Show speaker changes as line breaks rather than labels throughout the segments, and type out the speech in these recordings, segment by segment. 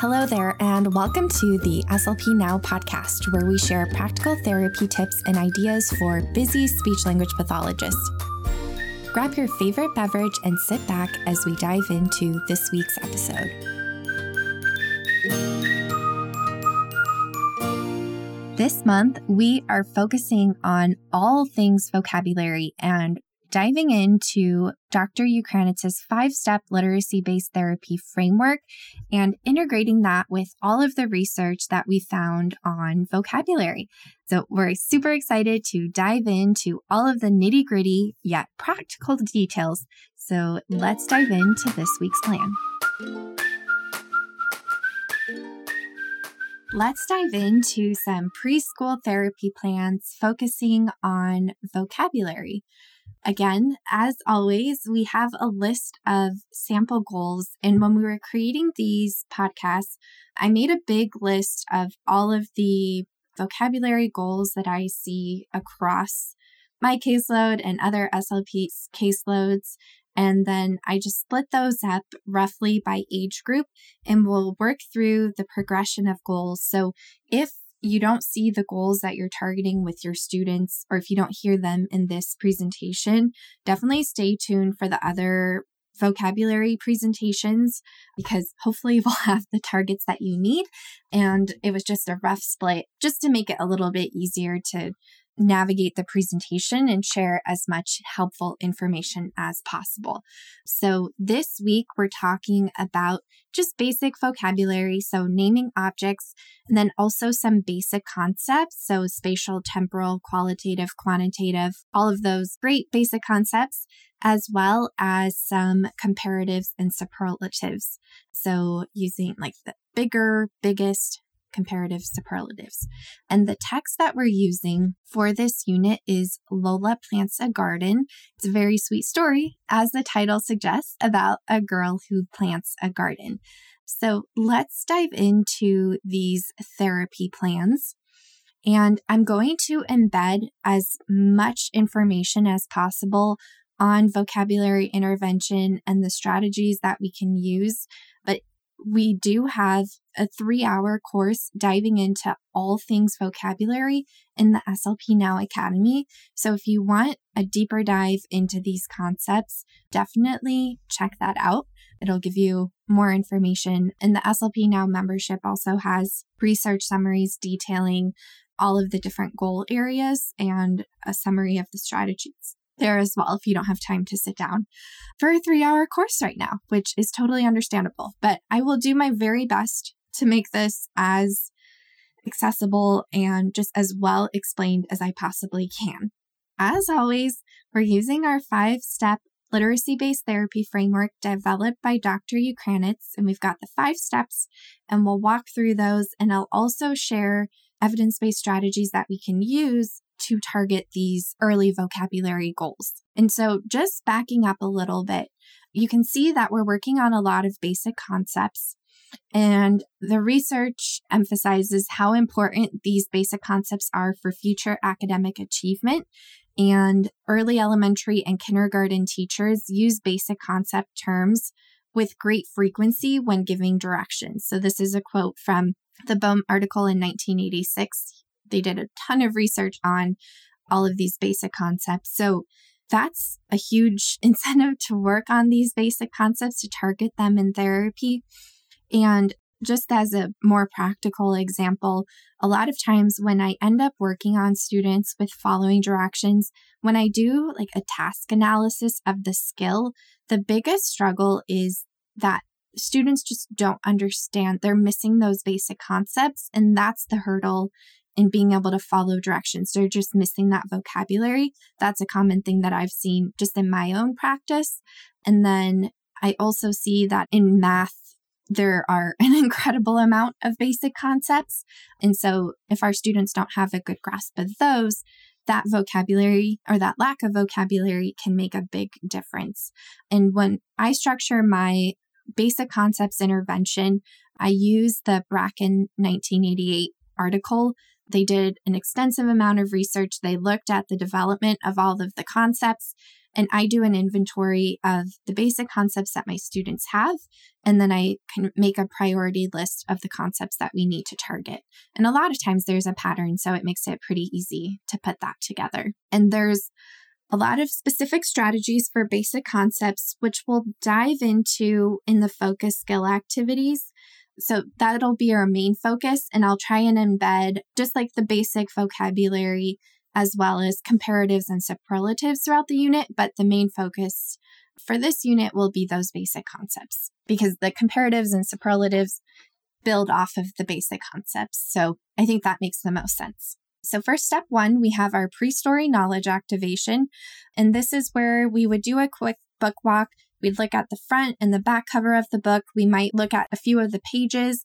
Hello there, and welcome to the SLP Now podcast, where we share practical therapy tips and ideas for busy speech language pathologists. Grab your favorite beverage and sit back as we dive into this week's episode. This month, we are focusing on all things vocabulary and diving into Dr. Ukrainetz's five step literacy based therapy framework and integrating that with all of the research that we found on vocabulary. So, we're super excited to dive into all of the nitty gritty yet practical details. So, let's dive into this week's plan. Let's dive into some preschool therapy plans focusing on vocabulary. Again, as always, we have a list of sample goals. And when we were creating these podcasts, I made a big list of all of the vocabulary goals that I see across my caseload and other SLP caseloads. And then I just split those up roughly by age group and we'll work through the progression of goals. So if you don't see the goals that you're targeting with your students, or if you don't hear them in this presentation, definitely stay tuned for the other vocabulary presentations because hopefully we'll have the targets that you need. And it was just a rough split just to make it a little bit easier to navigate the presentation and share as much helpful information as possible. So, this week we're talking about just basic vocabulary, so naming objects, and then also some basic concepts, so spatial, temporal, qualitative, quantitative, all of those great basic concepts, as well as some comparatives and superlatives. So, using like the bigger, biggest, comparative superlatives. And the text that we're using for this unit is Lola Plants a Garden. It's a very sweet story, as the title suggests, about a girl who plants a garden. So let's dive into these therapy plans. And I'm going to embed as much information as possible on vocabulary intervention and the strategies that we can use we do have a three hour course diving into all things vocabulary in the SLP Now Academy. So if you want a deeper dive into these concepts, definitely check that out. It'll give you more information. And the SLP Now membership also has research summaries detailing all of the different goal areas and a summary of the strategies there as well if you don't have time to sit down for a three hour course right now, which is totally understandable. But I will do my very best to make this as accessible and just as well explained as I possibly can. As always, we're using our five step literacy based therapy framework developed by Dr. Ukrainetz, and we've got the five steps, and we'll walk through those. And I'll also share evidence based strategies that we can use to target these early vocabulary goals. And so, just backing up a little bit, you can see that we're working on a lot of basic concepts. And the research emphasizes how important these basic concepts are for future academic achievement. And early elementary and kindergarten teachers use basic concept terms with great frequency when giving directions. So, this is a quote from the Boehm article in 1986 they did a ton of research on all of these basic concepts. So that's a huge incentive to work on these basic concepts to target them in therapy. And just as a more practical example, a lot of times when I end up working on students with following directions, when I do like a task analysis of the skill, the biggest struggle is that students just don't understand. They're missing those basic concepts. And that's the hurdle in being able to follow directions. They're just missing that vocabulary. That's a common thing that I've seen just in my own practice. And then I also see that in math, there are an incredible amount of basic concepts. And so if our students don't have a good grasp of those, that vocabulary or that lack of vocabulary can make a big difference. And when I structure my basic concepts intervention, I use the Bracken 1988 article they did an extensive amount of research. They looked at the development of all of the concepts And I do an inventory of the basic concepts that my students have. And then I can make a priority list of the concepts that we need to target. And a lot of times there's a pattern, so it makes it pretty easy to put that together. And there's a lot of specific strategies for basic concepts, which we'll dive into in the focus skill activities. So that'll be our main focus, and I'll try and embed just like the basic vocabulary as well as comparatives and superlatives throughout the unit. But the main focus for this unit will be those basic concepts because the comparatives and superlatives build off of the basic concepts. So I think that makes the most sense. So, first step one, we have our pre story knowledge activation. And this is where we would do a quick book walk. We'd look at the front and the back cover of the book. We might look at a few of the pages.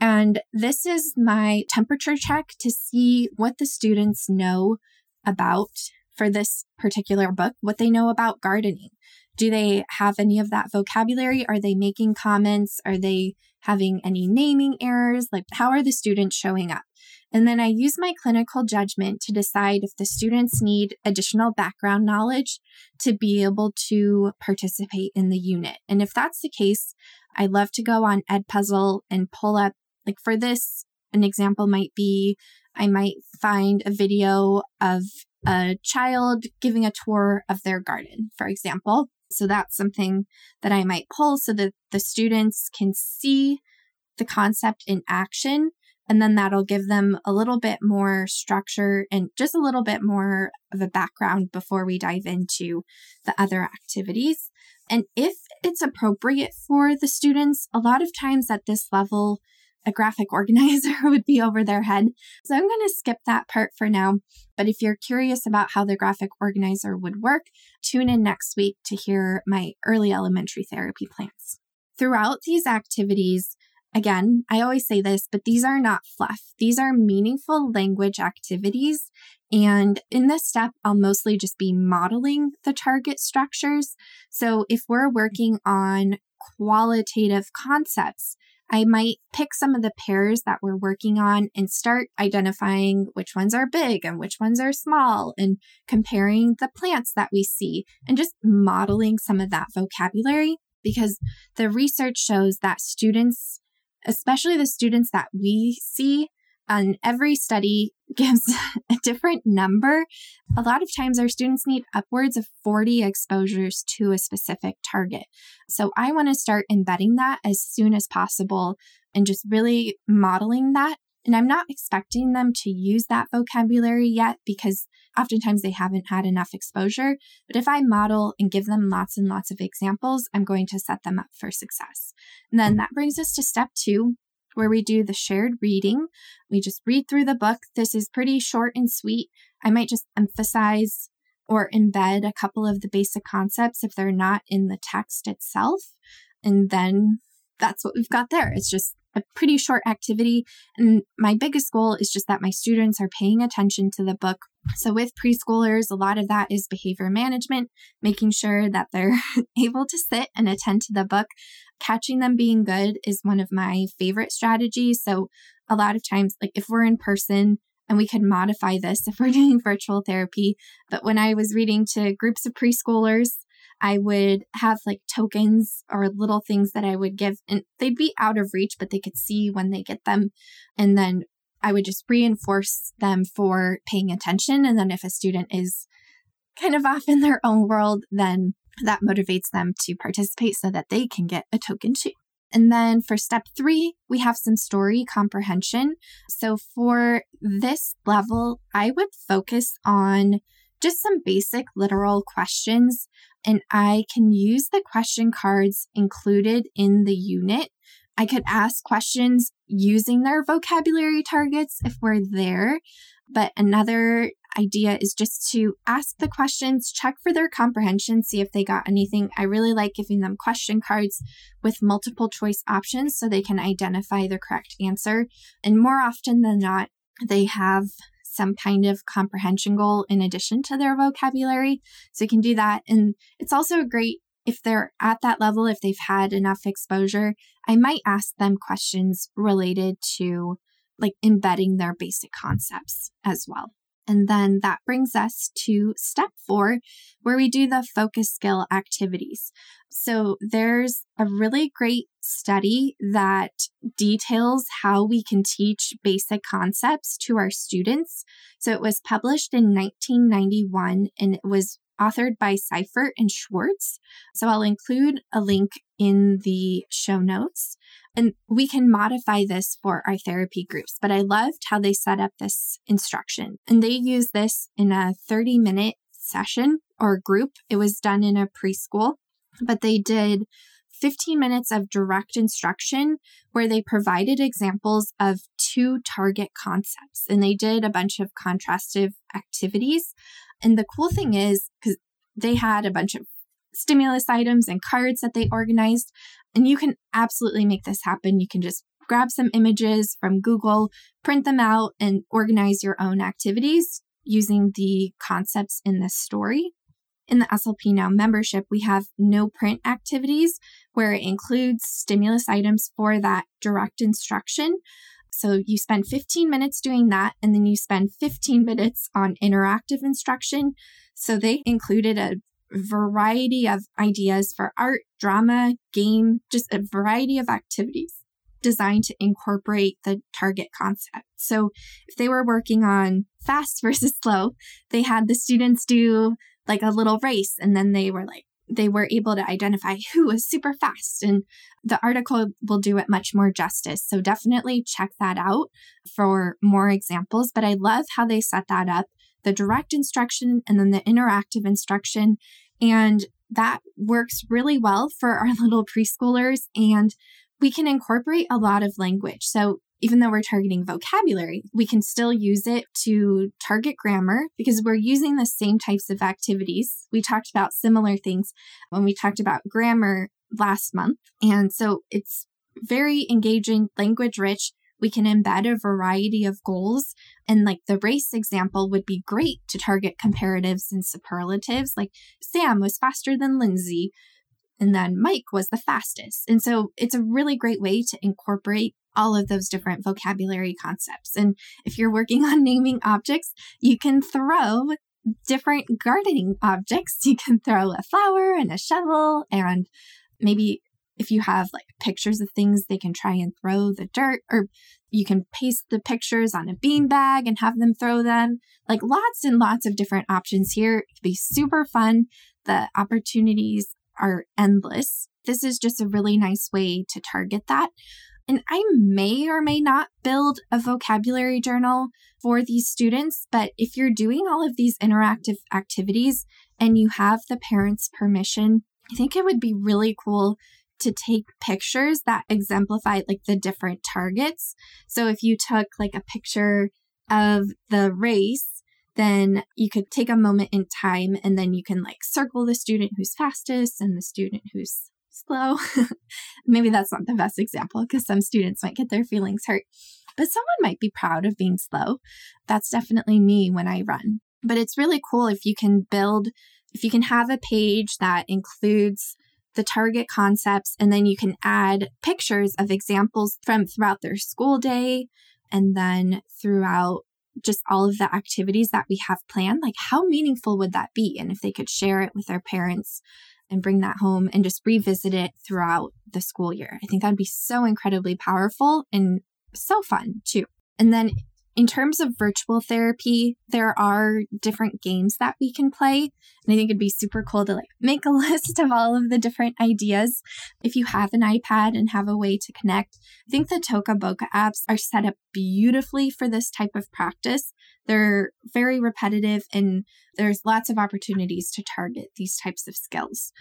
And this is my temperature check to see what the students know about for this particular book, what they know about gardening. Do they have any of that vocabulary? Are they making comments? Are they having any naming errors? Like, how are the students showing up? And then I use my clinical judgment to decide if the students need additional background knowledge to be able to participate in the unit. And if that's the case, I love to go on Edpuzzle and pull up, like for this, an example might be I might find a video of a child giving a tour of their garden, for example. So that's something that I might pull so that the students can see the concept in action and then that'll give them a little bit more structure and just a little bit more of a background before we dive into the other activities. And if it's appropriate for the students, a lot of times at this level, a graphic organizer would be over their head. So I'm going to skip that part for now. But if you're curious about how the graphic organizer would work, tune in next week to hear my early elementary therapy plans. Throughout these activities, Again, I always say this, but these are not fluff. These are meaningful language activities. And in this step, I'll mostly just be modeling the target structures. So if we're working on qualitative concepts, I might pick some of the pairs that we're working on and start identifying which ones are big and which ones are small and comparing the plants that we see and just modeling some of that vocabulary because the research shows that students especially the students that we see. And every study gives a different number. A lot of times, our students need upwards of 40 exposures to a specific target. So, I want to start embedding that as soon as possible and just really modeling that and I'm not expecting them to use that vocabulary yet because oftentimes they haven't had enough exposure. But if I model and give them lots and lots of examples, I'm going to set them up for success. And then that brings us to step two, where we do the shared reading. We just read through the book. This is pretty short and sweet. I might just emphasize or embed a couple of the basic concepts if they're not in the text itself. And then that's what we've got there. It's just a pretty short activity. And my biggest goal is just that my students are paying attention to the book. So, with preschoolers, a lot of that is behavior management, making sure that they're able to sit and attend to the book. Catching them being good is one of my favorite strategies. So, a lot of times, like if we're in person, and we could modify this if we're doing virtual therapy. But when I was reading to groups of preschoolers, I would have like tokens or little things that I would give, and they'd be out of reach, but they could see when they get them. And then I would just reinforce them for paying attention. And then if a student is kind of off in their own world, then that motivates them to participate so that they can get a token too. And then for step three, we have some story comprehension. So for this level, I would focus on just some basic literal questions and I can use the question cards included in the unit. I could ask questions using their vocabulary targets if we're there. But another idea is just to ask the questions, check for their comprehension, see if they got anything. I really like giving them question cards with multiple choice options so they can identify the correct answer. And more often than not, they have some kind of comprehension goal in addition to their vocabulary. So you can do that. And it's also great if they're at that level, if they've had enough exposure, I might ask them questions related to like embedding their basic concepts as well. And then that brings us to step four, where we do the focus skill activities. So there's a really great study that details how we can teach basic concepts to our students. So it was published in 1991 and it was authored by Seifert and Schwartz. So I'll include a link in the show notes. And we can modify this for our therapy groups, but I loved how they set up this instruction. And they use this in a 30 minute session or group. It was done in a preschool, but they did 15 minutes of direct instruction where they provided examples of two target concepts and they did a bunch of contrastive activities. And the cool thing is, because they had a bunch of stimulus items and cards that they organized. And you can absolutely make this happen. You can just grab some images from Google, print them out, and organize your own activities using the concepts in this story. In the SLP Now membership, we have no print activities where it includes stimulus items for that direct instruction. So you spend 15 minutes doing that, and then you spend 15 minutes on interactive instruction. So they included a variety of ideas for art, drama, game, just a variety of activities designed to incorporate the target concept. So if they were working on fast versus slow, they had the students do like a little race and then they were like, they were able to identify who was super fast. And the article will do it much more justice. So definitely check that out for more examples. But I love how they set that up the direct instruction and then the interactive instruction. And that works really well for our little preschoolers. And we can incorporate a lot of language. So even though we're targeting vocabulary, we can still use it to target grammar because we're using the same types of activities. We talked about similar things when we talked about grammar last month. And so it's very engaging, language rich, we can embed a variety of goals. And like the race example would be great to target comparatives and superlatives. Like Sam was faster than Lindsay, and then Mike was the fastest. And so it's a really great way to incorporate all of those different vocabulary concepts. And if you're working on naming objects, you can throw different gardening objects. You can throw a flower and a shovel and maybe if you have like pictures of things they can try and throw the dirt or you can paste the pictures on a bean bag and have them throw them. Like lots and lots of different options here. It can be super fun. The opportunities are endless. This is just a really nice way to target that. And I may or may not build a vocabulary journal for these students, but if you're doing all of these interactive activities and you have the parents' permission, I think it would be really cool to take pictures that exemplify like the different targets. So if you took like a picture of the race, then you could take a moment in time and then you can like circle the student who's fastest and the student who's slow. Maybe that's not the best example because some students might get their feelings hurt, but someone might be proud of being slow. That's definitely me when I run. But it's really cool if you can build, if you can have a page that includes the target concepts, and then you can add pictures of examples from throughout their school day and then throughout just all of the activities that we have planned. Like, how meaningful would that be? And if they could share it with their parents and bring that home and just revisit it throughout the school year, I think that'd be so incredibly powerful and so fun too. And then in terms of virtual therapy, there are different games that we can play. And I think it'd be super cool to like make a list of all of the different ideas. If you have an iPad and have a way to connect, I think the Toca Boca apps are set up beautifully for this type of practice. They're very repetitive and there's lots of opportunities to target these types of skills.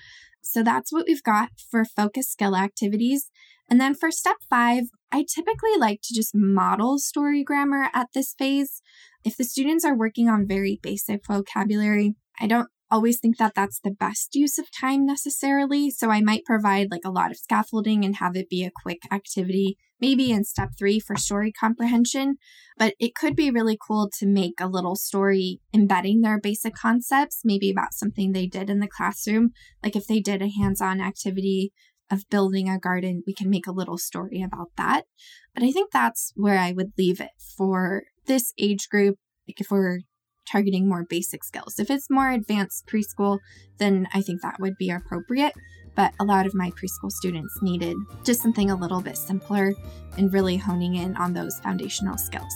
So that's what we've got for focus skill activities. And then for step five, I typically like to just model story grammar at this phase. If the students are working on very basic vocabulary, I don't always think that that's the best use of time necessarily. So I might provide like a lot of scaffolding and have it be a quick activity, maybe in step three for story comprehension. But it could be really cool to make a little story embedding their basic concepts, maybe about something they did in the classroom. Like if they did a hands on activity of building a garden, we can make a little story about that. But I think that's where I would leave it for this age group. Like if we're targeting more basic skills. If it's more advanced preschool, then I think that would be appropriate. But a lot of my preschool students needed just something a little bit simpler and really honing in on those foundational skills.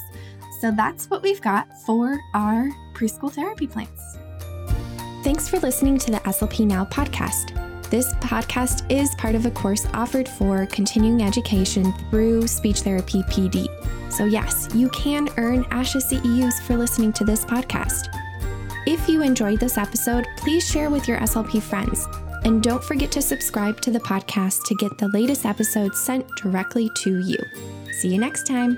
So that's what we've got for our preschool therapy plans.
Thanks for listening to the SLP Now podcast. This podcast is part of a course offered for continuing education through Speech Therapy PD. So, yes, you can earn ASHA CEUs for listening to this podcast. If you enjoyed this episode, please share with your SLP friends. And don't forget to subscribe to the podcast to get the latest episodes sent directly to you. See you next time.